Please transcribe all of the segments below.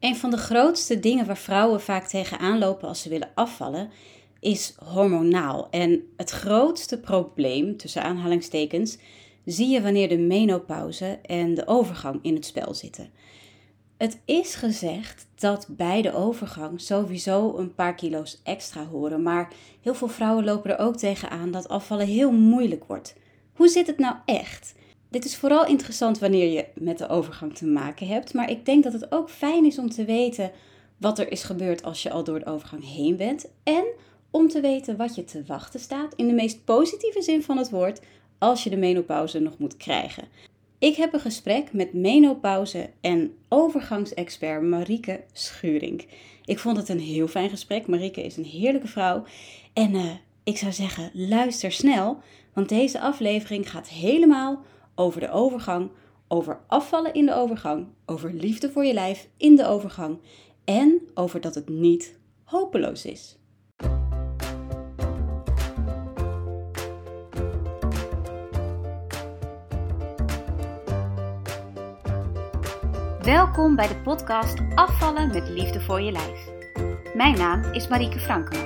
Een van de grootste dingen waar vrouwen vaak tegenaan lopen als ze willen afvallen, is hormonaal. En het grootste probleem, tussen aanhalingstekens, zie je wanneer de menopauze en de overgang in het spel zitten. Het is gezegd dat bij de overgang sowieso een paar kilo's extra horen, maar heel veel vrouwen lopen er ook tegenaan dat afvallen heel moeilijk wordt. Hoe zit het nou echt? Dit is vooral interessant wanneer je met de overgang te maken hebt, maar ik denk dat het ook fijn is om te weten wat er is gebeurd als je al door de overgang heen bent en om te weten wat je te wachten staat in de meest positieve zin van het woord als je de menopauze nog moet krijgen. Ik heb een gesprek met menopauze en overgangsexpert Marieke Schuring. Ik vond het een heel fijn gesprek. Marieke is een heerlijke vrouw. En uh, ik zou zeggen, luister snel, want deze aflevering gaat helemaal over de overgang, over afvallen in de overgang, over liefde voor je lijf in de overgang en over dat het niet hopeloos is. Welkom bij de podcast Afvallen met liefde voor je lijf. Mijn naam is Marieke Frankema.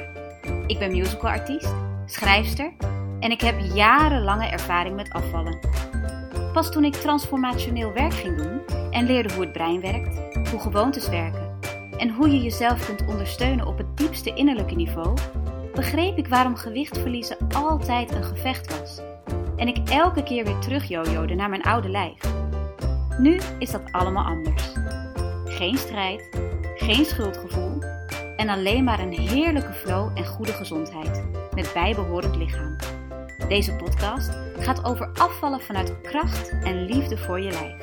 Ik ben musicalartiest, schrijfster en ik heb jarenlange ervaring met afvallen. Pas toen ik transformationeel werk ging doen en leerde hoe het brein werkt, hoe gewoontes werken en hoe je jezelf kunt ondersteunen op het diepste innerlijke niveau, begreep ik waarom gewicht verliezen altijd een gevecht was. En ik elke keer weer terug jojode naar mijn oude lijf. Nu is dat allemaal anders. Geen strijd, geen schuldgevoel en alleen maar een heerlijke flow en goede gezondheid met bijbehorend lichaam. Deze podcast gaat over afvallen vanuit kracht en liefde voor je lijf.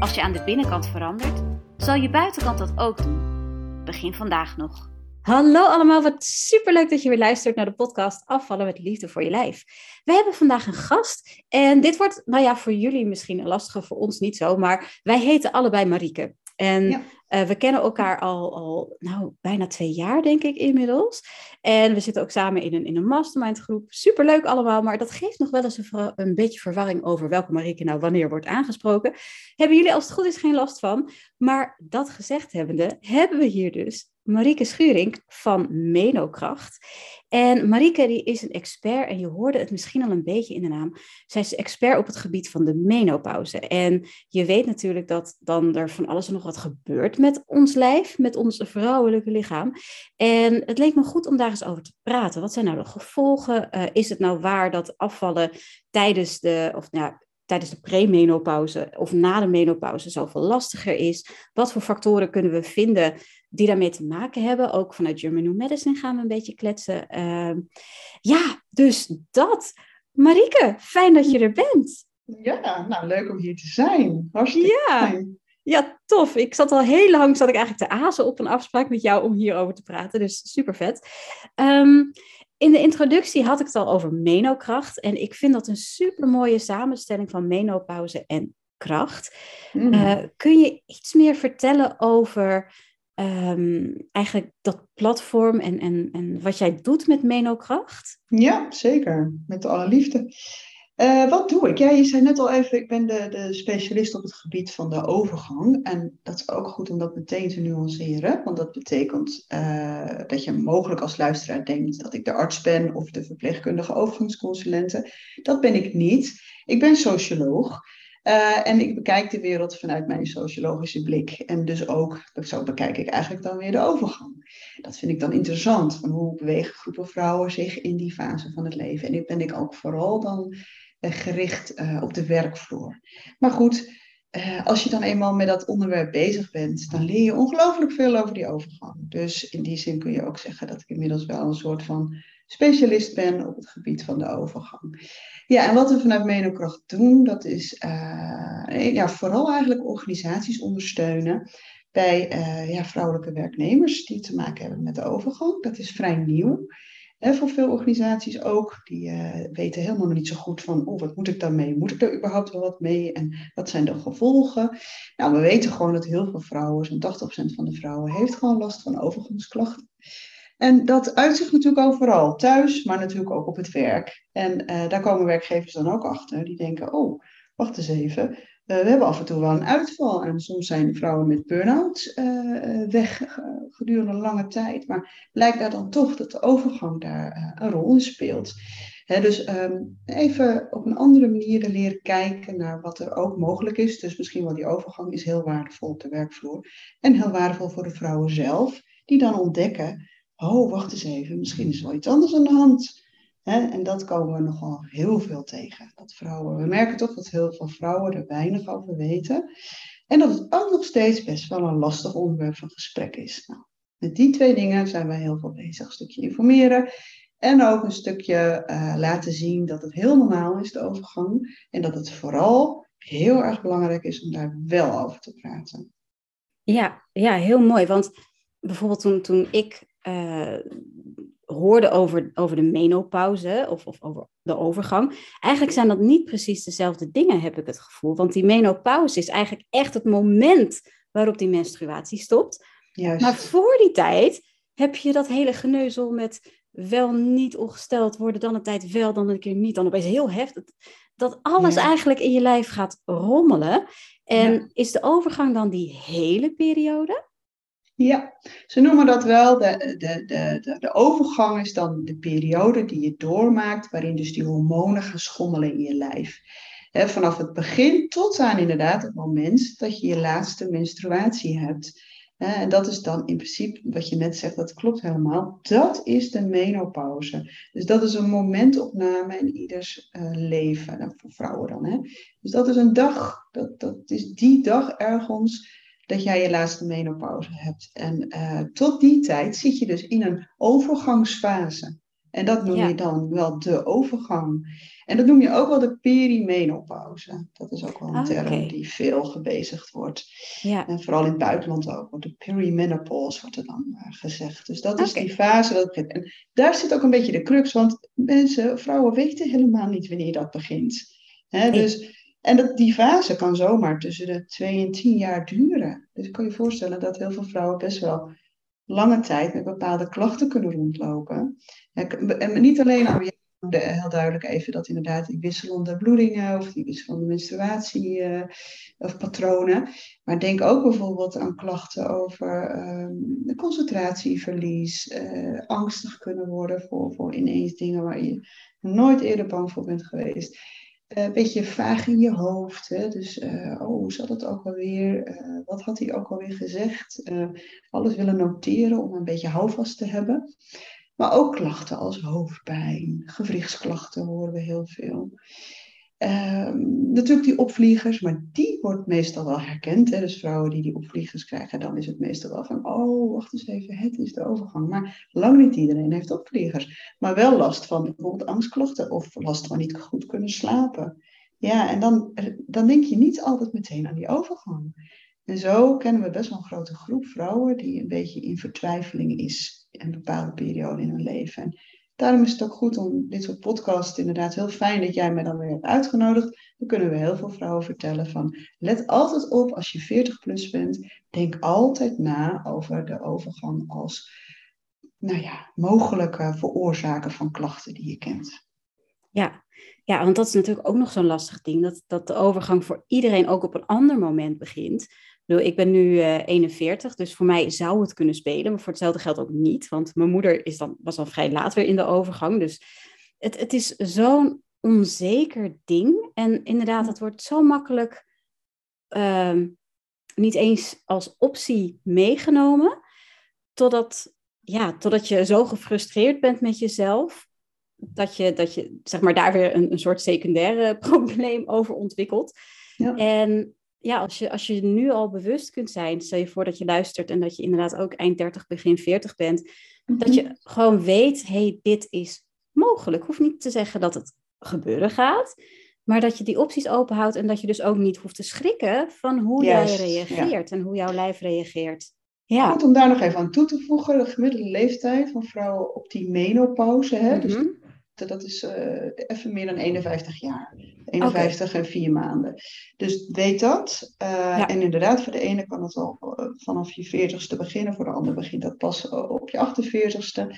Als je aan de binnenkant verandert, zal je buitenkant dat ook doen. Begin vandaag nog. Hallo allemaal, wat superleuk dat je weer luistert naar de podcast Afvallen met Liefde voor je Lijf. We hebben vandaag een gast en dit wordt, nou ja, voor jullie misschien een lastige, voor ons niet zo, maar wij heten allebei Marieke. En eh, we kennen elkaar al, al nou, bijna twee jaar, denk ik inmiddels. En we zitten ook samen in een, in een mastermind groep. Superleuk allemaal, maar dat geeft nog wel eens een, een beetje verwarring over welke Marieke nou wanneer wordt aangesproken. Hebben jullie als het goed is geen last van. Maar dat gezegd hebbende, hebben we hier dus Marieke Schuring van Menokracht. En Marieke die is een expert en je hoorde het misschien al een beetje in de naam. Zij is expert op het gebied van de menopauze. En je weet natuurlijk dat dan er van alles en nog wat gebeurt met ons lijf, met ons vrouwelijke lichaam. En het leek me goed om daar eens over te praten. Wat zijn nou de gevolgen? Uh, is het nou waar dat afvallen tijdens de, of nou ja, tijdens de premenopauze of na de menopauze zoveel lastiger is? Wat voor factoren kunnen we vinden die daarmee te maken hebben? Ook vanuit German New Medicine gaan we een beetje kletsen. Uh, ja, dus dat. Marieke, fijn dat je er bent. Ja, nou leuk om hier te zijn. Hartstikke ja. fijn. Ja, tof. Ik zat al heel lang, zat ik eigenlijk te azen op een afspraak met jou om hierover te praten. Dus super vet. Um, in de introductie had ik het al over menokracht. En ik vind dat een super mooie samenstelling van menopauze en kracht. Mm. Uh, kun je iets meer vertellen over um, eigenlijk dat platform en, en, en wat jij doet met menokracht? Ja, zeker. Met alle liefde. Uh, wat doe ik? Ja, je zei net al even, ik ben de, de specialist op het gebied van de overgang. En dat is ook goed om dat meteen te nuanceren. Want dat betekent uh, dat je mogelijk als luisteraar denkt dat ik de arts ben of de verpleegkundige overgangsconsulente. Dat ben ik niet. Ik ben socioloog. Uh, en ik bekijk de wereld vanuit mijn sociologische blik. En dus ook, zo bekijk ik eigenlijk dan weer de overgang. Dat vind ik dan interessant. Van hoe bewegen groepen vrouwen zich in die fase van het leven? En ik ben ik ook vooral dan gericht uh, op de werkvloer. Maar goed, als je dan eenmaal met dat onderwerp bezig bent, dan leer je ongelooflijk veel over die overgang. Dus in die zin kun je ook zeggen dat ik inmiddels wel een soort van specialist ben op het gebied van de overgang. Ja, en wat we vanuit Menokracht doen, dat is ja, vooral eigenlijk organisaties ondersteunen bij ja, vrouwelijke werknemers die te maken hebben met de overgang. Dat is vrij nieuw. Voor veel organisaties ook, die uh, weten helemaal niet zo goed van, oh, wat moet ik daarmee? Moet ik er überhaupt wel wat mee? En wat zijn de gevolgen? Nou, we weten gewoon dat heel veel vrouwen, zo'n 80% van de vrouwen, heeft gewoon last van overgangsklachten. En dat uitzicht natuurlijk overal, thuis, maar natuurlijk ook op het werk. En uh, daar komen werkgevers dan ook achter. Die denken, oh, wacht eens even, we hebben af en toe wel een uitval en soms zijn vrouwen met burn-out weg gedurende lange tijd. Maar blijkt daar dan toch dat de overgang daar een rol in speelt dus ehm, even op een andere manier leren kijken naar wat er ook mogelijk is. Dus misschien wel die overgang is heel waardevol op de werkvloer. En heel waardevol voor de vrouwen zelf, die dan ontdekken: oh, wacht eens even, misschien is er wel iets anders aan de hand. En dat komen we nogal heel veel tegen. Dat vrouwen, we merken toch dat heel veel vrouwen er weinig over weten. En dat het ook nog steeds best wel een lastig onderwerp van gesprek is. Nou, met die twee dingen zijn wij heel veel bezig. Een stukje informeren en ook een stukje uh, laten zien dat het heel normaal is, de overgang. En dat het vooral heel erg belangrijk is om daar wel over te praten. Ja, ja heel mooi. Want bijvoorbeeld toen, toen ik uh, hoorde over, over de menopauze of, of over de overgang. Eigenlijk zijn dat niet precies dezelfde dingen, heb ik het gevoel. Want die menopauze is eigenlijk echt het moment waarop die menstruatie stopt. Juist. Maar voor die tijd heb je dat hele geneuzel met wel niet ongesteld worden, dan een tijd wel, dan een keer niet, dan opeens heel heftig. Dat alles eigenlijk in je lijf gaat rommelen. En is de overgang dan die hele periode? Ja, ze noemen dat wel. De, de, de, de, overgang is dan de periode die je doormaakt, waarin dus die hormonen gaan schommelen in je lijf. vanaf het begin tot aan inderdaad het moment dat je je laatste menstruatie hebt. En dat is dan in principe, wat je net zegt, dat klopt helemaal. Dat is de menopauze. Dus dat is een momentopname in ieders uh, leven. Nou, voor vrouwen dan. Dus dat is een dag. Dat, dat is die dag ergens dat jij je laatste menopauze hebt. En uh, tot die tijd zit je dus in een overgangsfase. En dat noem je dan wel de overgang. En dat noem je ook wel de perimenopauze. Dat is ook wel een ah, term die veel gebezigd wordt. Ja. En vooral in het buitenland ook. De perimenopause wordt er dan uh, gezegd. Dus dat is die fase dat begint. En daar zit ook een beetje de crux. Want mensen, vrouwen weten helemaal niet wanneer dat begint. Hè? Dus, en dat, die fase kan zomaar tussen de 2 en 10 jaar duren. Dus ik kan je voorstellen dat heel veel vrouwen best wel lange tijd met bepaalde klachten kunnen rondlopen. En niet alleen aan heel duidelijk even dat inderdaad die wisselende bloedingen of die wisselende menstruatie uh, of patronen. Maar denk ook bijvoorbeeld aan klachten over uh, concentratieverlies, uh, angstig kunnen worden voor, voor ineens dingen waar je nooit eerder bang voor bent geweest. Een beetje vaag in je hoofd. Hè? Dus, oh, hoe zat het ook alweer? wat had hij ook alweer gezegd? alles willen noteren om een beetje houvast te hebben. Maar ook klachten als hoofdpijn, gewrichtsklachten horen we heel veel. Um, natuurlijk die opvliegers, maar die wordt meestal wel herkend. Hè? Dus vrouwen die die opvliegers krijgen, dan is het meestal wel van, oh, wacht eens even, het is de overgang. Maar lang niet iedereen heeft opvliegers. Maar wel last van bijvoorbeeld angstklachten of last van niet goed kunnen slapen. Ja, en dan, dan denk je niet altijd meteen aan die overgang. En zo kennen we best wel een grote groep vrouwen die een beetje in vertwijfeling is in een bepaalde periode in hun leven. En daarom is het ook goed om dit soort podcast, inderdaad heel fijn dat jij mij dan weer hebt uitgenodigd. Dan kunnen we heel veel vrouwen vertellen van, let altijd op als je 40 plus bent, denk altijd na over de overgang als, nou ja, mogelijke veroorzaker van klachten die je kent. Ja, ja, want dat is natuurlijk ook nog zo'n lastig ding, dat, dat de overgang voor iedereen ook op een ander moment begint ik ben nu uh, eh, 41, dus voor mij zou het kunnen spelen, maar voor hetzelfde geldt ook niet, want mijn moeder is dan, was dan vrij laat weer in de overgang. Dus het, het is zo'n onzeker ding. En inderdaad, het wordt zo makkelijk uh, niet eens als optie meegenomen, totdat, ja, totdat je zo gefrustreerd bent met jezelf, dat je, dat je zeg maar, daar weer een, een soort secundaire probleem over ontwikkelt. Ja. En ja, als je, als je nu al bewust kunt zijn, stel je voor dat je luistert en dat je inderdaad ook eind 30, begin 40 bent, dat je mhm. gewoon weet, hey, dit is mogelijk. Hoeft niet te zeggen dat het gebeuren gaat, maar dat je die opties openhoudt en dat je dus ook niet hoeft te schrikken van hoe jij reageert en hoe jouw lijf reageert. Ja. Goed om daar nog even aan toe te voegen, de gemiddelde leeftijd van vrouwen op die menopauze, hè, dus mhm dat is uh, even meer dan 51 jaar. 51 en 4 maanden. Dus weet dat. Uh, En inderdaad, voor de ene kan het al uh, vanaf je 40ste beginnen, voor de ander begint dat pas op je 48ste.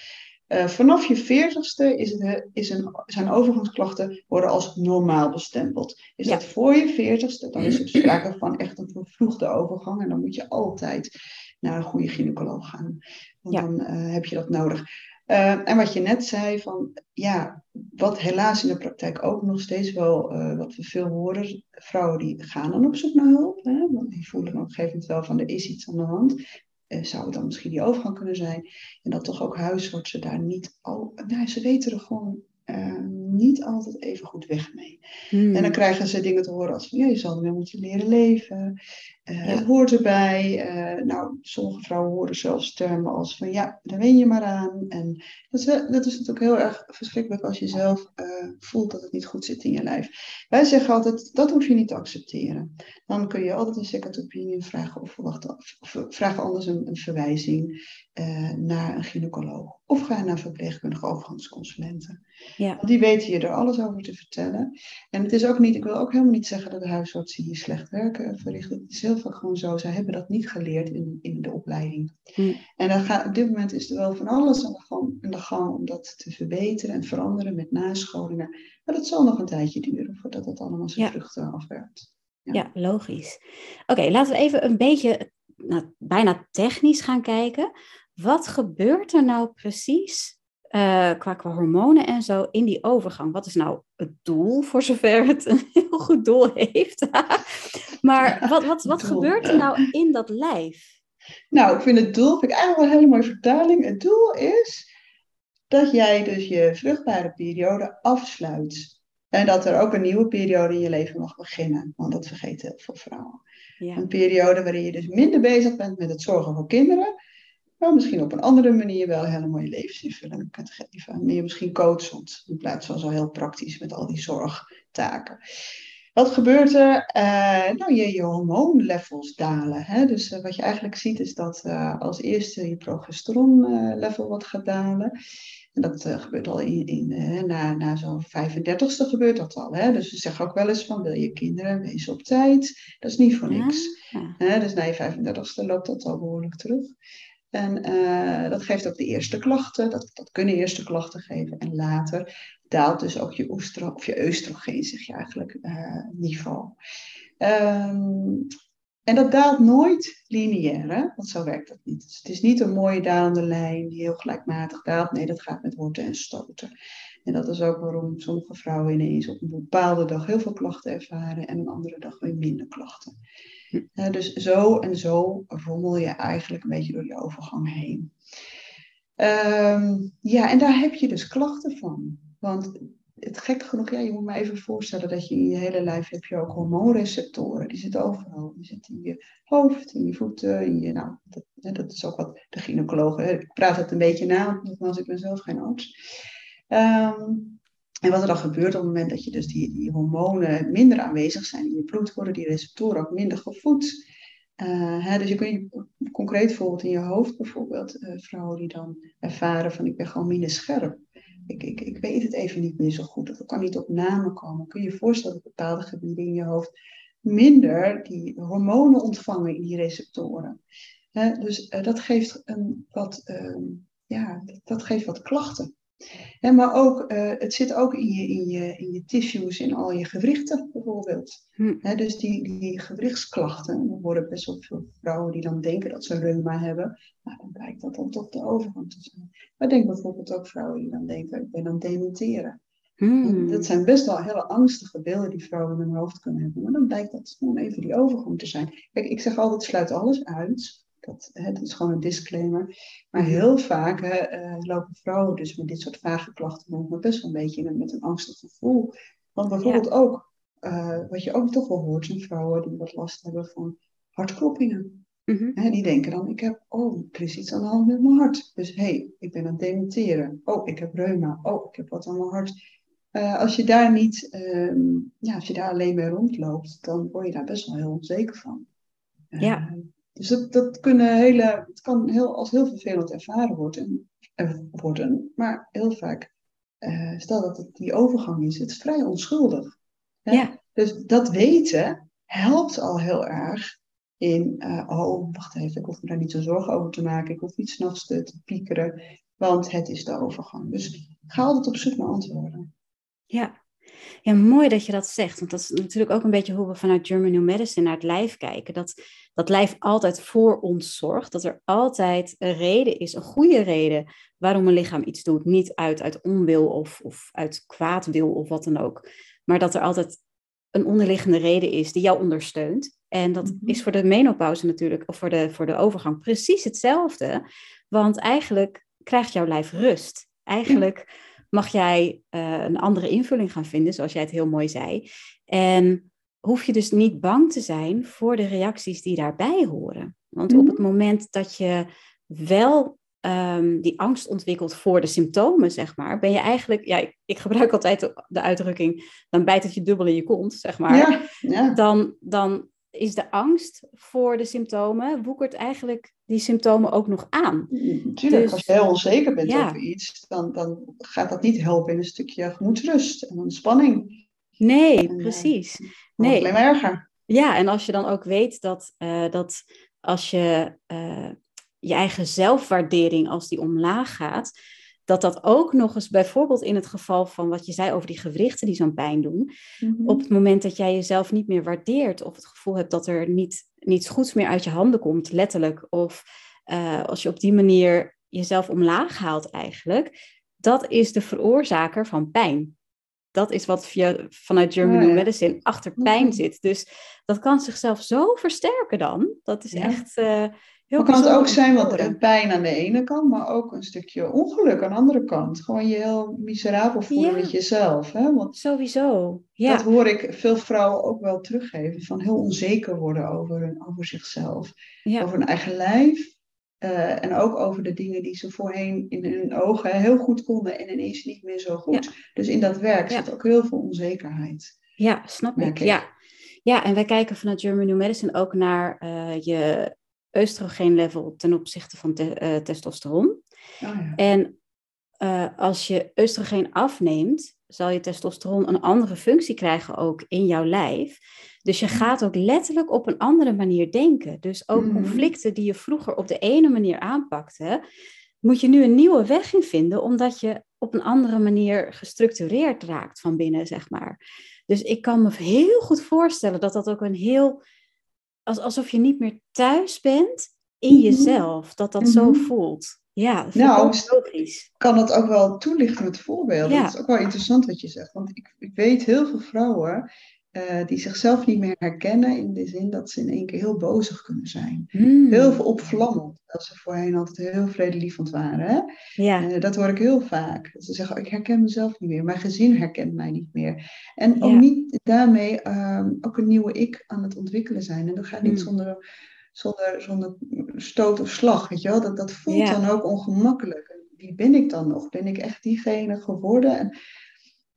Uh, vanaf je veertigste is het, is een, zijn overgangsklachten worden als normaal bestempeld. Is dat voor je veertigste, dan is er sprake van echt een vervroegde overgang. En dan moet je altijd naar een goede gynaecoloog gaan. Want dan uh, heb je dat nodig. Uh, en wat je net zei, van ja, wat helaas in de praktijk ook nog steeds wel, uh, wat we veel horen, vrouwen die gaan dan op zoek naar hulp. Hè, want die voelen op een gegeven moment wel van er is iets aan de hand. Uh, zou het dan misschien die overgang kunnen zijn? En dat toch ook huisartsen daar niet al. Nou, ze weten er gewoon niet altijd even goed weg mee. Hmm. En dan krijgen ze dingen te horen als van ja, je zal ermee moeten leren leven. Uh, ja. Het hoort erbij. Uh, nou, sommige vrouwen horen zelfs termen als van ja, daar wen je maar aan. En dat is, dat is natuurlijk heel erg verschrikkelijk als je zelf uh, voelt dat het niet goed zit in je lijf. Wij zeggen altijd, dat hoef je niet te accepteren. Dan kun je altijd een second opinion vragen of, of vraag anders een, een verwijzing naar een gynaecoloog. Of ga naar verpleegkundige overgangsconsulenten. Ja. Die weten je er alles over te vertellen. En het is ook niet, ik wil ook helemaal niet zeggen dat de huisartsen hier slecht werken verrichten. Het is heel gewoon zo, zij hebben dat niet geleerd in, in de opleiding. Hm. En dan gaat, op dit moment is er wel van alles aan de, gang, aan de gang om dat te verbeteren en veranderen met nascholingen. Maar dat zal nog een tijdje duren voordat dat allemaal zijn ja. vruchten afwerpt. Ja, ja logisch. Oké, laten we even een beetje nou, bijna technisch gaan kijken. Wat gebeurt er nou precies uh, qua, qua hormonen en zo in die overgang. Wat is nou het doel, voor zover het een heel goed doel heeft? maar wat, wat, wat gebeurt er nou in dat lijf? Nou, ik vind het doel, vind ik eigenlijk wel een hele mooie vertaling. Het doel is dat jij dus je vruchtbare periode afsluit. En dat er ook een nieuwe periode in je leven mag beginnen. Want dat vergeten heel veel vrouwen. Ja. Een periode waarin je dus minder bezig bent met het zorgen voor kinderen maar misschien op een andere manier wel een hele mooie levensinvulling kunt geven. Meer misschien coachend, in plaats van zo heel praktisch met al die zorgtaken. Wat gebeurt er? Uh, nou, je, je hormoonlevels dalen. Hè? Dus uh, wat je eigenlijk ziet is dat uh, als eerste je progesteronlevel wat gaat dalen. En dat gebeurt al in, in na, na zo'n 35ste gebeurt dat al. Hè? Dus we zeggen ook wel eens van wil je kinderen, wees op tijd. Dat is niet voor niks. Ja, ja. Dus na je 35ste loopt dat al behoorlijk terug. En uh, dat geeft ook de eerste klachten. Dat, dat kunnen eerste klachten geven. En later daalt dus ook je, oestro, of je oestrogeen, zeg je eigenlijk, uh, niveau. Um, en dat daalt nooit lineair, hè? want zo werkt dat niet. Dus het is niet een mooie dalende lijn die heel gelijkmatig daalt. Nee, dat gaat met worten en stoten. En dat is ook waarom sommige vrouwen ineens op een bepaalde dag heel veel klachten ervaren en een andere dag weer minder klachten. Dus zo en zo rommel je eigenlijk een beetje door je overgang heen. Um, ja, en daar heb je dus klachten van. Want het gek genoeg, ja, je moet me even voorstellen dat je in je hele lijf heb je ook hormoonreceptoren. Die zitten overal. Die zitten in je hoofd, in je voeten, in je, nou, dat, dat is ook wat de gynaecologen, ik praat het een beetje na, nogmaals, ik ben zelf geen arts. Um, en wat er dan gebeurt op het moment dat je dus die, die hormonen minder aanwezig zijn in je bloed, worden die receptoren ook minder gevoed. Uh, hè, dus je kunt je concreet voorbeeld in je hoofd bijvoorbeeld, uh, vrouwen die dan ervaren van ik ben gewoon minder scherp. Ik, ik, ik weet het even niet meer zo goed, of ik kan niet op namen komen. Kun je je voorstellen dat bepaalde gebieden in je hoofd minder die hormonen ontvangen in die receptoren. Hè, dus uh, dat geeft een wat, ehm, ja, dat geeft wat klachten maar ook, uh, het zit ook in je, in, je, in je tissues, in al je gewrichten bijvoorbeeld. Hm. dus die, die gewrichtsklachten, er worden best wel veel vrouwen die dan denken dat ze reuma hebben. Nou, dan blijkt dat dan toch de overgang te zijn. Maar denk bijvoorbeeld ook vrouwen die dan denken, ik ben aan dementeren. Hm. Dat zijn best wel hele angstige beelden die vrouwen in hun hoofd kunnen hebben. Maar dan blijkt dat gewoon even die overgang te zijn. Kijk, ik zeg altijd, sluit alles uit. Dat, hè, dat is gewoon een disclaimer. Maar mhm. heel vaak hè, uh, lopen vrouwen dus met dit soort vage klachten maar best wel een beetje met een angstig gevoel. Want bijvoorbeeld ook, uh, wat je ook toch wel hoort, zijn vrouwen die wat last hebben van hartkloppingen. Mm -hmm. die denken dan, ik heb, oh, er is iets aan de hand met mijn hart. Dus hé, hey, ik ben aan het dementeren. Oh, ik heb reuma. Oh, ik heb wat aan mijn hart. Uh, als je daar niet, um, ja, als je daar alleen mee rondloopt, dan word je daar best wel heel onzeker van. Ja. Dus dat, dat kunnen hele, het kan heel, als heel vervelend ervaren worden, worden maar heel vaak, uh, stel dat het die overgang is, het is vrij onschuldig. Hè? Ja. Dus dat weten helpt al heel erg in, uh, oh, wacht even, ik hoef me daar niet zo zorgen over te maken. Ik hoef niet s'nachts te, te piekeren, want het is de overgang. Dus ga altijd op zoek naar antwoorden. Ja. Ja, mooi dat je dat zegt. Want dat is natuurlijk ook een beetje hoe we vanuit German New Medicine naar het lijf kijken. Dat dat lijf altijd voor ons zorgt. Dat er altijd een reden is, een goede reden waarom een lichaam iets doet. Niet uit, uit onwil of, of uit kwaadwil of wat dan ook. Maar dat er altijd een onderliggende reden is die jou ondersteunt. En dat Mhm. is voor de menopauze natuurlijk, of voor de, voor de overgang, precies hetzelfde. Want eigenlijk krijgt jouw lijf rust. Eigenlijk mag jij eh, een andere invulling gaan vinden, zoals jij het heel mooi zei. En hoef je dus niet bang te zijn voor de reacties die daarbij horen. Want op Mhm. het moment dat je wel ehm, die angst ontwikkelt voor de symptomen, zeg maar, ben je eigenlijk, ja, ik, ik gebruik altijd de, de uitdrukking, dan bijt het je dubbel in je kont, zeg maar Ja, ja. dan, dan is de angst voor de symptomen, woekert eigenlijk die symptomen ook nog aan. Natuurlijk, Dus- als je heel onzeker bent Ja. over iets, dan, dan gaat dat niet helpen in een stukje gemoedsrust en ontspanning. Nee, En, eh, precies. Nee. alleen maar erger. Ja, en als je dan ook weet dat, eh, dat als je eh, je eigen zelfwaardering, als die omlaag gaat, dat dat ook nog eens bijvoorbeeld in het geval van wat je zei over die gewrichten die zo'n pijn doen, op het moment dat jij jezelf niet meer waardeert of het gevoel hebt dat er niet, niets goeds meer uit je handen komt, letterlijk, of eh, als je op die manier jezelf omlaag haalt eigenlijk, dat is de veroorzaker van pijn. Dat is wat via, vanuit German Oh, New ja. Medicine achter pijn Mhm. zit. Dus dat kan zichzelf zo versterken dan. Dat is Ja. echt eh heel Maar kan het ook zijn wat pijn aan de ene kant, maar ook een stukje ongeluk aan de andere kant. Gewoon je heel miserabel voelen Ja. met jezelf. Hè? Want Sowieso, ja. dat hoor ik veel vrouwen ook wel teruggeven. Van heel onzeker worden over, hun, over zichzelf. ja. Over hun eigen lijf. eh, en ook over de dingen die ze voorheen in hun ogen heel goed konden en ineens niet meer zo goed. Dus in dat werk zit ook heel veel onzekerheid. Ja, snap ik. Ja. ja, en wij kijken vanuit German New Medicine ook naar eh, je oestrogeenlevel ten opzichte van te- eh, testosteron. Oh ja. En eh, als je oestrogeen afneemt, zal je testosteron een andere functie krijgen ook in jouw lijf. Dus je gaat ook letterlijk op een andere manier denken. Dus ook Mhm. conflicten die je vroeger op de ene manier aanpakte, moet je nu een nieuwe weg in vinden, omdat je op een andere manier gestructureerd raakt van binnen, zeg maar. Dus ik kan me heel goed voorstellen dat dat ook een heel, als, alsof je niet meer thuis bent in Mhm. jezelf, dat dat zo Mhm. voelt. Ja, dat Nou, logisch. kan dat ook wel toelichten met voorbeelden. Ja. Dat is ook wel interessant wat je zegt. Want ik, ik weet heel veel vrouwen eh, die zichzelf niet meer herkennen in de zin dat ze in één keer heel bozig kunnen zijn. Hmm. Heel veel opvlammend. Dat ze voorheen altijd heel vredelievend waren. Hè? Ja, Eh, dat hoor ik heel vaak. Ze zeggen, ik herken mezelf niet meer. Mijn gezin herkent mij niet meer. En ook Ja. niet daarmee ehm, ook een nieuwe ik aan het ontwikkelen zijn. En dat gaat niet Hmm. zonder, zonder, zonder stoot of slag. Weet je wel? Dat, dat voelt Ja. dan ook ongemakkelijk. Wie ben ik dan nog? Ben ik echt diegene geworden? En,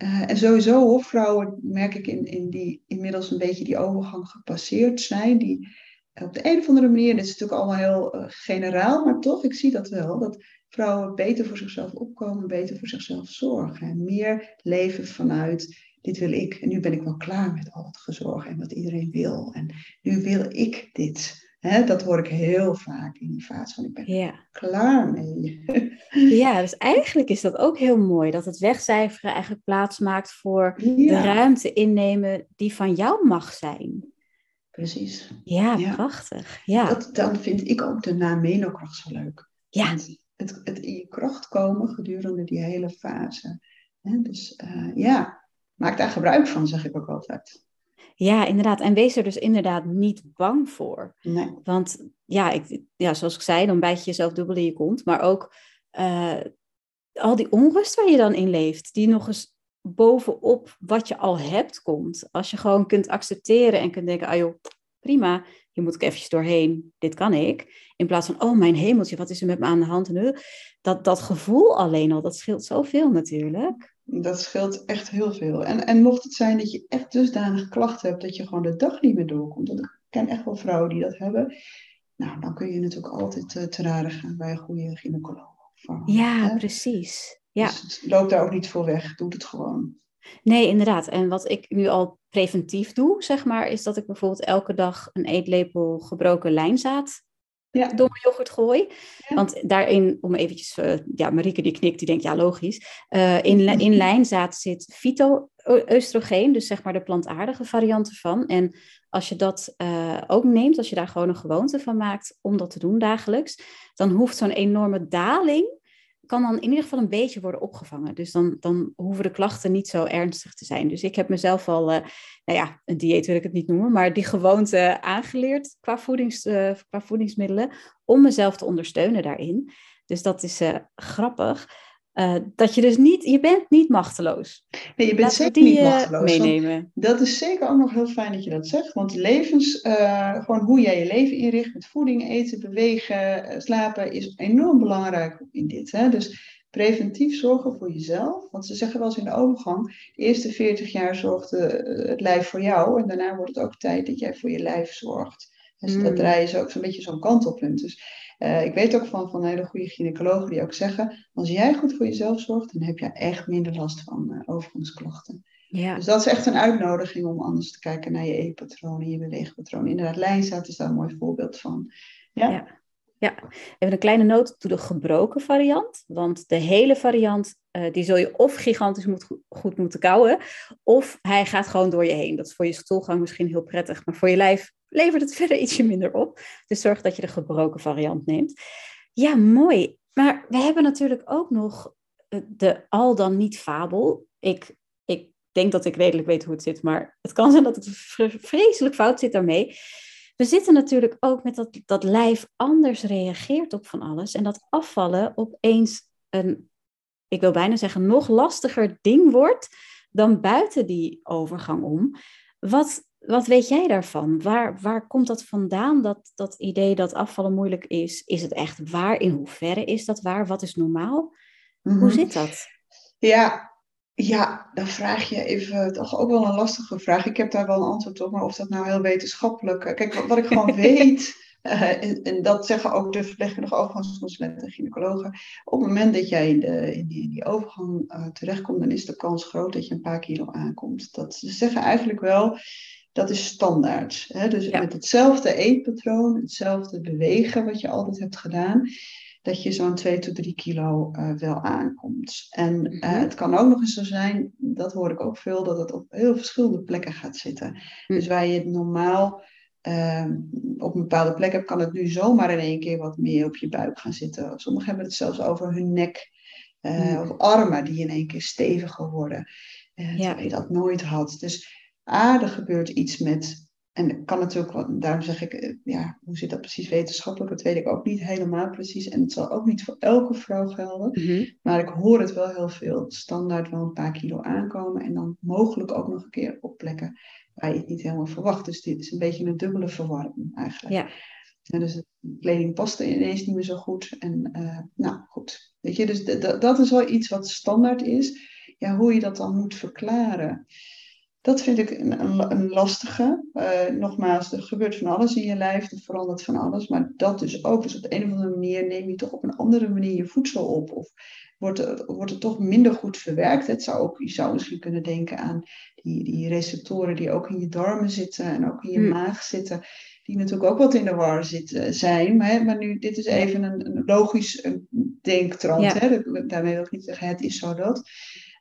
eh, en sowieso hoor, vrouwen merk ik in, in die inmiddels een beetje die overgang gepasseerd zijn. Die op de een of andere manier, dit is natuurlijk allemaal heel eh, generaal, maar toch, ik zie dat wel. Dat vrouwen beter voor zichzelf opkomen, beter voor zichzelf zorgen. En meer leven vanuit, dit wil ik. En nu ben ik wel klaar met al het gezorg en wat iedereen wil. En nu wil ik dit. Dat hoor ik heel vaak in die fase van ik ben ja. klaar mee. ja, dus eigenlijk is dat ook heel mooi. Dat het wegcijferen eigenlijk plaats maakt voor de ruimte innemen die van jou mag zijn. precies. Ja, Ja. prachtig. Ja, Dat, dan vind ik ook de na-menokracht zo leuk. ja. Het, het in je kracht komen gedurende die hele fase. Dus eh, ja, maak daar gebruik van, zeg ik ook altijd. Ja, inderdaad. En wees er dus inderdaad niet bang voor. Nee. Want ja, ik, ja, zoals ik zei, dan bijt je jezelf dubbel in je kont. Maar ook eh, al die onrust waar je dan in leeft, die nog eens bovenop wat je al hebt komt. Als je gewoon kunt accepteren en kunt denken, ah joh, prima, hier moet ik eventjes doorheen, dit kan ik. In plaats van, oh mijn hemeltje, wat is er met me aan de hand? En, eh, dat, dat gevoel alleen al, dat scheelt zoveel natuurlijk. Dat scheelt echt heel veel. En, en mocht het zijn dat je echt dusdanig klachten hebt dat je gewoon de dag niet meer doorkomt. Want ik ken echt wel vrouwen die dat hebben. Nou, dan kun je natuurlijk altijd uh, te raden gaan bij een goede gynaecoloog. Ja, hè? precies. Ja. Dus loop daar ook niet voor weg. Doe het gewoon. Nee, inderdaad. En wat ik nu al preventief doe, zeg maar, is dat ik bijvoorbeeld elke dag een eetlepel gebroken lijnzaad ja. yoghurt gooi. Want daarin, om eventjes, uh, ja, Marieke die knikt, die denkt, ja, logisch. Uh, in, in lijnzaad zit fyto-oestrogeen, dus zeg maar de plantaardige variant ervan. En als je dat uh, ook neemt, als je daar gewoon een gewoonte van maakt om dat te doen dagelijks, dan hoeft zo'n enorme daling kan dan in ieder geval een beetje worden opgevangen. Dus dan, dan hoeven de klachten niet zo ernstig te zijn. Dus ik heb mezelf al, uh, nou ja, een dieet wil ik het niet noemen, maar die gewoonte aangeleerd qua, voedings, uh, qua voedingsmiddelen om mezelf te ondersteunen daarin. Dus dat is uh, grappig. Uh, dat je dus niet, je bent niet machteloos. Nee, je bent zeker die, niet machteloos. Meenemen. Dat is zeker ook nog heel fijn dat je dat zegt. Want levens, uh, gewoon hoe jij je leven inricht met voeding, eten, bewegen, slapen, is enorm belangrijk in dit. Hè? Dus preventief zorgen voor jezelf. Want ze zeggen wel eens in de overgang, de eerste 40 jaar zorgt het lijf voor jou. En daarna wordt het ook tijd dat jij voor je lijf zorgt. Dus mm. dat draaien ze ook zo'n beetje zo'n kant op. Dus uh, ik weet ook van, van hele goede gynaecologen die ook zeggen, als jij goed voor jezelf zorgt, dan heb je echt minder last van uh, overgangsklachten. Ja. Dus dat is echt een uitnodiging om anders te kijken naar je eetpatroon je beweegpatroon. Inderdaad, lijnzaad is daar een mooi voorbeeld van. Ja. ja. Ja, even een kleine noot toe de gebroken variant. Want de hele variant, uh, die zul je of gigantisch moet, goed moeten kouwen, of hij gaat gewoon door je heen. Dat is voor je stoelgang misschien heel prettig, maar voor je lijf levert het verder ietsje minder op. Dus zorg dat je de gebroken variant neemt. Ja, mooi. Maar we hebben natuurlijk ook nog eh, de al dan niet fabel. Ik, ik denk dat ik redelijk weet hoe het zit, maar het kan zijn dat het vreselijk fout zit daarmee. We zitten natuurlijk ook met dat, dat lijf anders reageert op van alles. En dat afvallen opeens een, ik wil bijna zeggen, nog lastiger ding wordt dan buiten die overgang om. Wat, wat weet jij daarvan? Waar, waar komt dat vandaan, dat, dat idee dat afvallen moeilijk is? Is het echt waar? In hoeverre is dat waar? Wat is normaal? Hoe mhm. zit dat? Ja, ja, dan vraag je even toch ook wel een lastige vraag. Ik heb daar wel een antwoord op, maar of dat nou heel wetenschappelijk... Eh, kijk, wat, ik gewoon weet, uh, en, en, dat zeggen ook de verpleegkundige overgangsconsulenten en gynaecologen. Op het moment dat jij in, de, in, die, in die overgang uh, terechtkomt, dan is de kans groot dat je een paar kilo aankomt. Dat, ze zeggen eigenlijk wel, dat is standaard. Hè? Dus met hetzelfde eetpatroon, hetzelfde bewegen wat je altijd hebt gedaan, dat je zo'n 2 tot 3 kilo uh, wel aankomt. En uh, mm-hmm. het kan ook nog eens zo zijn, dat hoor ik ook veel, dat het op heel verschillende plekken gaat zitten. Mm. Dus waar je het normaal uh, op een bepaalde plek hebt, kan het nu zomaar in één keer wat meer op je buik gaan zitten. Sommigen hebben het zelfs over hun nek mm. of armen die in één keer steviger worden. Ja. Terwijl je dat nooit had. Dus A, er gebeurt iets met en kan natuurlijk, daarom zeg ik, eh, ja, hoe zit dat precies wetenschappelijk? Dat weet ik ook niet helemaal precies. En het zal ook niet voor elke vrouw gelden. Mhm. Maar ik hoor het wel heel veel. Standaard wel een paar kilo aankomen. En dan mogelijk ook nog een keer op plekken waar je het niet helemaal verwacht. Dus dit is een beetje een dubbele verwarring eigenlijk. Ja. En dus de kleding paste ineens niet meer zo goed. En uh, nou goed, weet je, dus dat is wel iets wat standaard is. Ja, hoe je dat dan moet verklaren. Dat vind ik een, een, lastige. Uh, nogmaals, er gebeurt van alles in je lijf, er verandert van alles. Maar dat dus ook. Dus op de een of andere manier neem je toch op een andere manier je voedsel op. Of wordt het, wordt het toch minder goed verwerkt. Het zou ook, je zou misschien kunnen denken aan die, die receptoren die ook in je darmen zitten en ook in je hmm. maag zitten. Die natuurlijk ook wat in de war zitten, zijn. Maar, maar nu, dit is even een, een logisch denktrand. Hè? Daarmee wil ik niet zeggen, het is zo dat.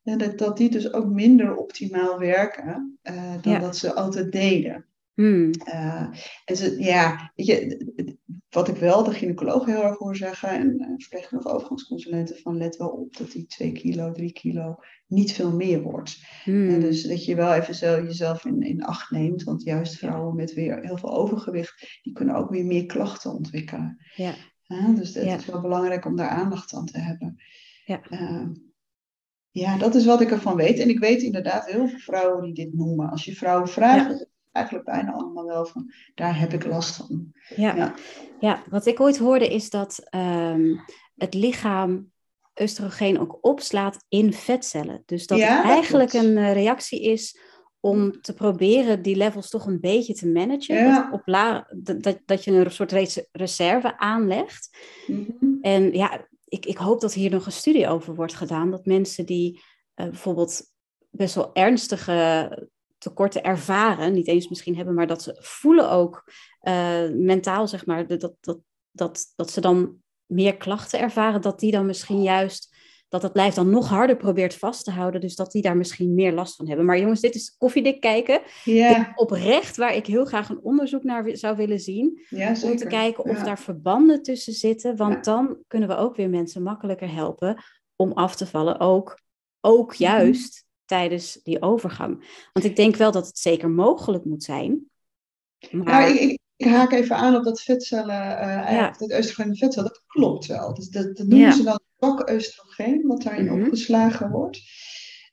En dat, dat die dus ook minder optimaal werken uh, dan dat ze altijd deden. Hmm. Uh, en ze, ja, weet je, wat ik wel de gynaecoloog heel erg hoor zeggen, en uh, verpleegkundige overgangsconsulenten, van let wel op dat die 2 kilo, 3 kilo niet veel meer wordt. Hmm. dus dat je wel even zelf, jezelf in, in acht neemt, want juist vrouwen met weer heel veel overgewicht, die kunnen ook weer meer klachten ontwikkelen. Ja. dus het is wel belangrijk om daar aandacht aan te hebben. Ja. Ja, dat is wat ik ervan weet. En ik weet inderdaad heel veel vrouwen die dit noemen. Als je vrouwen vraagt, ja. eigenlijk bijna allemaal wel van, daar heb ik last van. Ja, ja. ja wat ik ooit hoorde is dat um, het lichaam oestrogeen ook opslaat in vetcellen. Dus dat het eigenlijk een eh, reactie is om te proberen die levels toch een beetje te managen. Ja. Dat, op la, dat, dat je een soort reserve aanlegt. Mm -hmm. En ja, ik, ik hoop dat hier nog een studie over wordt gedaan. Dat mensen die uh, bijvoorbeeld best wel ernstige tekorten ervaren, niet eens misschien hebben, maar dat ze voelen ook uh, mentaal, zeg maar, dat, dat, dat, dat ze dan meer klachten ervaren, dat die dan misschien juist dat het lijf dan nog harder probeert vast te houden. Dus dat die daar misschien meer last van hebben. Maar jongens, dit is koffiedik kijken. Ja. Oprecht waar ik heel graag een onderzoek naar zou willen zien. Ja, om te kijken of daar verbanden tussen zitten. Want dan kunnen we ook weer mensen makkelijker helpen om af te vallen. Ook, ook mhm. juist tijdens die overgang. Want ik denk wel dat het zeker mogelijk moet zijn. Maar... ik, ik haak even aan op dat vetcellen, uh, dat oestrogeen vetcellen, dat klopt wel. Dus dat, dat noemen ze dan zwak oestrogeen, wat daarin mm opgeslagen wordt.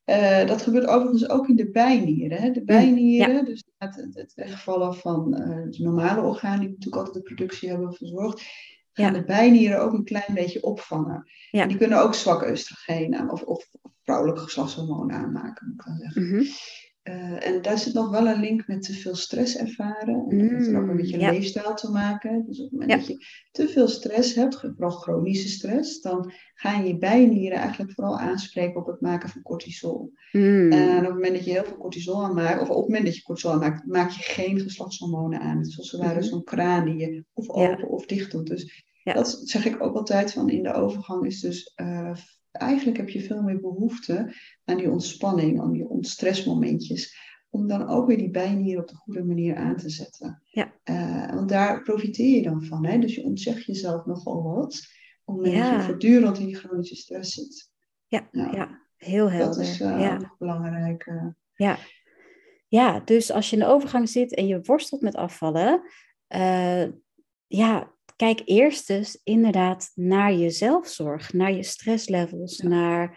Uh, dat gebeurt overigens ook in de bijnieren. Hè? De bijnieren, dus het, het, wegvallen van uh, de normale organen, die natuurlijk altijd de productie hebben verzorgd, gaan de bijnieren ook een klein beetje opvangen. En die kunnen ook zwak oestrogeen of, of, vrouwelijke geslachtshormonen aanmaken, moet ik dan zeggen. Mm uh, en daar zit nog wel een link met te veel stress ervaren. En dat heeft er ook een beetje mm, ja. leefstijl te maken. Dus op het moment dat je te veel stress hebt, vooral chronische stress, dan gaan je bijnieren eigenlijk vooral aanspreken op het maken van cortisol. Mm. En op het moment dat je heel veel cortisol aanmaakt, of op het moment dat je cortisol aanmaakt, maak je geen geslachtshormonen aan. Het is als het ware mm-hmm. zo'n kraan die je of open of dicht doet. Dus dat zeg ik ook altijd van in de overgang is dus uh, eigenlijk heb je veel meer behoefte aan die ontspanning, aan die ontstressmomentjes. Om dan ook weer die bijnieren op de goede manier aan te zetten. Ja. Uh, want daar profiteer je dan van. Hè? Dus je ontzegt jezelf nogal wat. Omdat je voortdurend in die chronische stress zit. Ja, ja. heel helder. Dat is uh, ja. belangrijk. Uh. Ja. ja, dus als je in de overgang zit en je worstelt met afvallen. ja, kijk eerst dus inderdaad naar je zelfzorg, naar je stresslevels, naar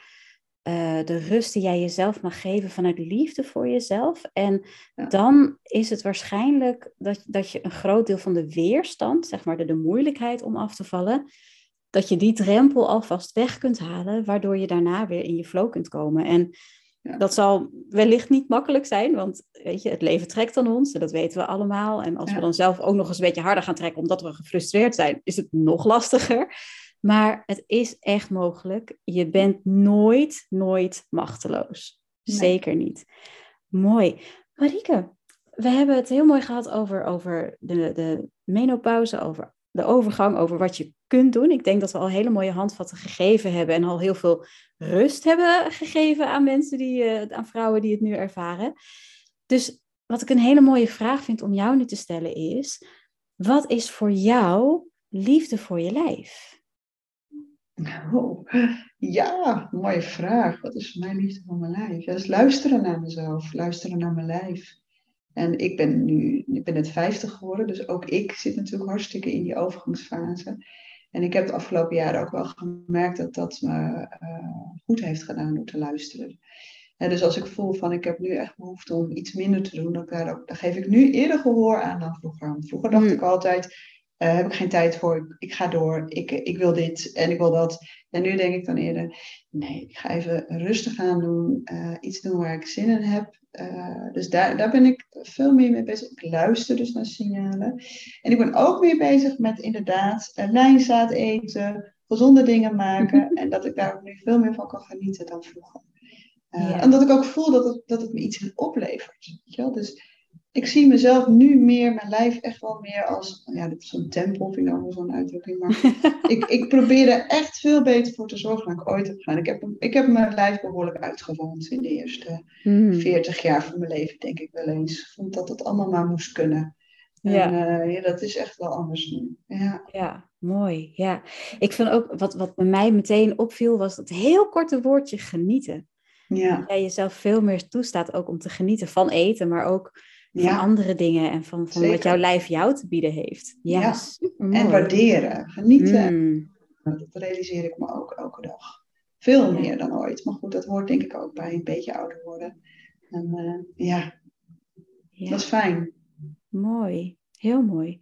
uh, de rust die jij jezelf mag geven vanuit liefde voor jezelf. En dan is het waarschijnlijk dat, dat je een groot deel van de weerstand, zeg maar de, de moeilijkheid om af te vallen, dat je die drempel alvast weg kunt halen, waardoor je daarna weer in je flow kunt komen. En dat zal wellicht niet makkelijk zijn, want weet je, het leven trekt aan ons en dat weten we allemaal. En als we dan zelf ook nog eens een beetje harder gaan trekken omdat we gefrustreerd zijn, is het nog lastiger. Maar het is echt mogelijk. Je bent nooit, nooit machteloos. Zeker niet. Mooi. Marieke, we hebben het heel mooi gehad over, over de, de menopauze, over de overgang, over wat je kunt doen. Ik denk dat we al hele mooie handvatten gegeven hebben en al heel veel rust hebben gegeven aan mensen die, uh, aan vrouwen die het nu ervaren. Dus wat ik een hele mooie vraag vind om jou nu te stellen is: wat is voor jou liefde voor je lijf? Oh, ja, mooie vraag. Wat is voor mij liefde voor mijn lijf? Dat is luisteren naar mezelf, luisteren naar mijn lijf. En ik ben nu, ik ben net 50 geworden, dus ook ik zit natuurlijk hartstikke in die overgangsfase. En ik heb de afgelopen jaren ook wel gemerkt dat dat me uh, goed heeft gedaan door te luisteren. En dus als ik voel van ik heb nu echt behoefte om iets minder te doen, dan, geef ik nu eerder gehoor aan dan vroeger. vroeger dacht hmm. ik altijd, uh, heb ik geen tijd voor, ik ga door, ik, ik wil dit en ik wil dat. En nu denk ik dan eerder, nee, ik ga even rustig aan doen, uh, iets doen waar ik zin in heb. Uh, dus daar, daar ben ik veel meer mee bezig. Ik luister dus naar signalen. En ik ben ook weer bezig met inderdaad lijnzaad eten, gezonde dingen maken. en dat ik daar ook nu veel meer van kan genieten dan vroeger. En dat ik ook voel dat het, dat het me iets oplevert. Weet je wel? Dus ik zie mezelf nu meer, mijn lijf echt wel meer als, ja, dit is zo'n tempel, vind ik wel zo'n uitdrukking, maar ik, ik probeer er echt veel beter voor te zorgen dan ik ooit heb gedaan. Ik heb, ik heb mijn lijf behoorlijk uitgewoond in de eerste mm. 40 jaar van mijn leven, denk ik wel eens. Ik vond dat het allemaal maar moest kunnen. En, ja. Uh, ja, dat is echt wel anders nu. Ja, ja mooi. Ja. Ik vind ook, wat, wat bij mij meteen opviel, was dat heel korte woordje genieten. Ja. Dat jij jezelf veel meer toestaat ook om te genieten van eten, maar ook van andere dingen en van, van wat jouw lijf jou te bieden heeft. Ja, en waarderen, genieten. Mm. Dat realiseer ik me ook elke dag. Veel meer dan ooit. Maar goed, dat hoort denk ik ook bij een beetje ouder worden. En uh, ja. dat is fijn. Mooi, heel mooi.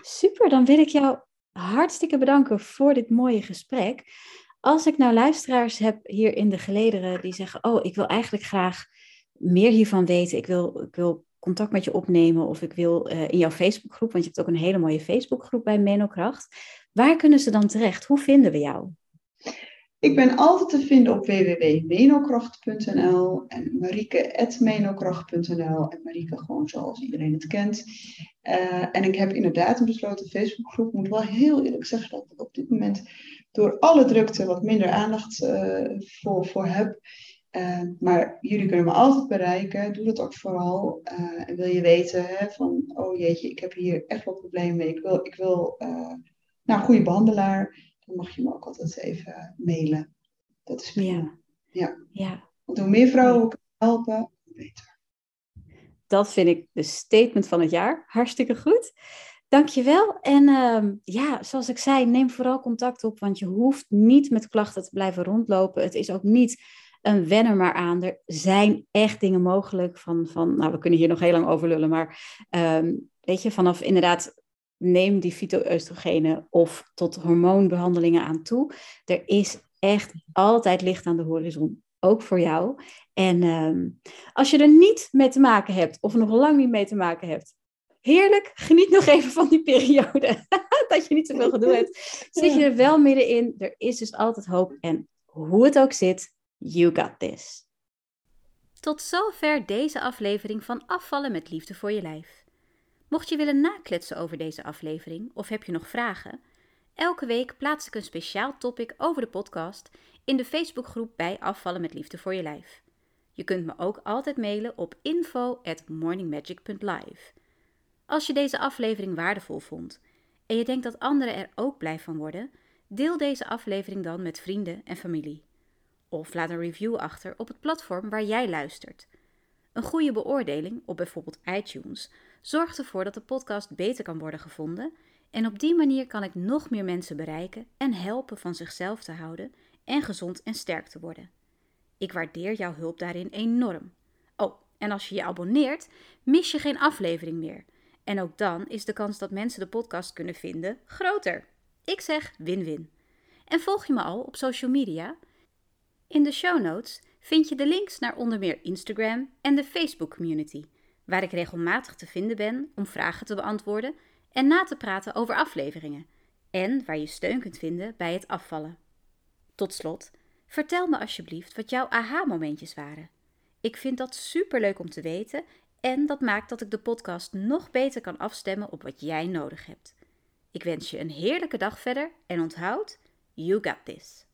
Super, dan wil ik jou hartstikke bedanken voor dit mooie gesprek. Als ik nou luisteraars heb hier in de gelederen die zeggen: Oh, ik wil eigenlijk graag meer hiervan weten. Ik wil, ik wil contact met je opnemen of ik wil uh, in jouw Facebookgroep, want je hebt ook een hele mooie Facebookgroep bij Menokracht. Waar kunnen ze dan terecht? Hoe vinden we jou? Ik ben altijd te vinden op www.menokracht.nl en marieke.menokracht.nl en Marieke gewoon zoals iedereen het kent. Uh, en ik heb inderdaad een besloten Facebookgroep. Ik moet wel heel eerlijk zeggen dat ik op dit moment door alle drukte wat minder aandacht uh, voor, voor heb. Uh, maar jullie kunnen me altijd bereiken. Doe dat ook vooral. en wil je weten hè, van, oh jeetje, ik heb hier echt wel problemen mee. Ik wil, ik wil naar een goede behandelaar dan mag je me ook altijd even mailen. Dat is prima. Ja. ja. Want hoe meer vrouwen kunnen helpen, hoe beter. Dat vind ik de statement van het jaar. Hartstikke goed. Dankjewel. En uh, ja, zoals ik zei, neem vooral contact op, want je hoeft niet met klachten te blijven rondlopen. Het is ook niet een wenner maar aan. Er zijn echt dingen mogelijk van, van nou, we kunnen hier nog heel lang over lullen, maar um, weet je, vanaf inderdaad neem die fytoestrogenen of tot hormoonbehandelingen aan toe. Er is echt altijd licht aan de horizon, ook voor jou. En ehm, als je er niet mee te maken hebt, of nog lang niet mee te maken hebt, heerlijk, geniet nog even van die periode. dat je niet zoveel gedoe hebt. Zit je er wel middenin, er is dus altijd hoop. En hoe het ook zit, you got this. Tot zover deze aflevering van Afvallen met Liefde voor je Lijf. Mocht je willen nakletsen over deze aflevering of heb je nog vragen, elke week plaats ik een speciaal topic over de podcast in de Facebookgroep bij Afvallen met Liefde voor je Lijf. Je kunt me ook altijd mailen op info@morningmagic.live. Als je deze aflevering waardevol vond en je denkt dat anderen er ook blij van worden, deel deze aflevering dan met vrienden en familie. Of laat een review achter op het platform waar jij luistert. Een goede beoordeling op bijvoorbeeld iTunes zorgt ervoor dat de podcast beter kan worden gevonden en op die manier kan ik nog meer mensen bereiken en helpen van zichzelf te houden en gezond en sterk te worden. Ik waardeer jouw hulp daarin enorm. Oh, en als je je abonneert, mis je geen aflevering meer. En ook dan is de kans dat mensen de podcast kunnen vinden groter. Ik zeg win-win. En volg je me al op social media? In de show notes vind je de links naar onder meer Instagram en de Facebook community waar ik regelmatig te vinden ben om vragen te beantwoorden en na te praten over afleveringen, en waar je steun kunt vinden bij het afvallen. Tot slot, vertel me alsjeblieft wat jouw aha-momentjes waren. Ik vind dat superleuk om te weten en dat maakt dat ik de podcast nog beter kan afstemmen op wat jij nodig hebt. Ik wens je een heerlijke dag verder en onthoud, you got this.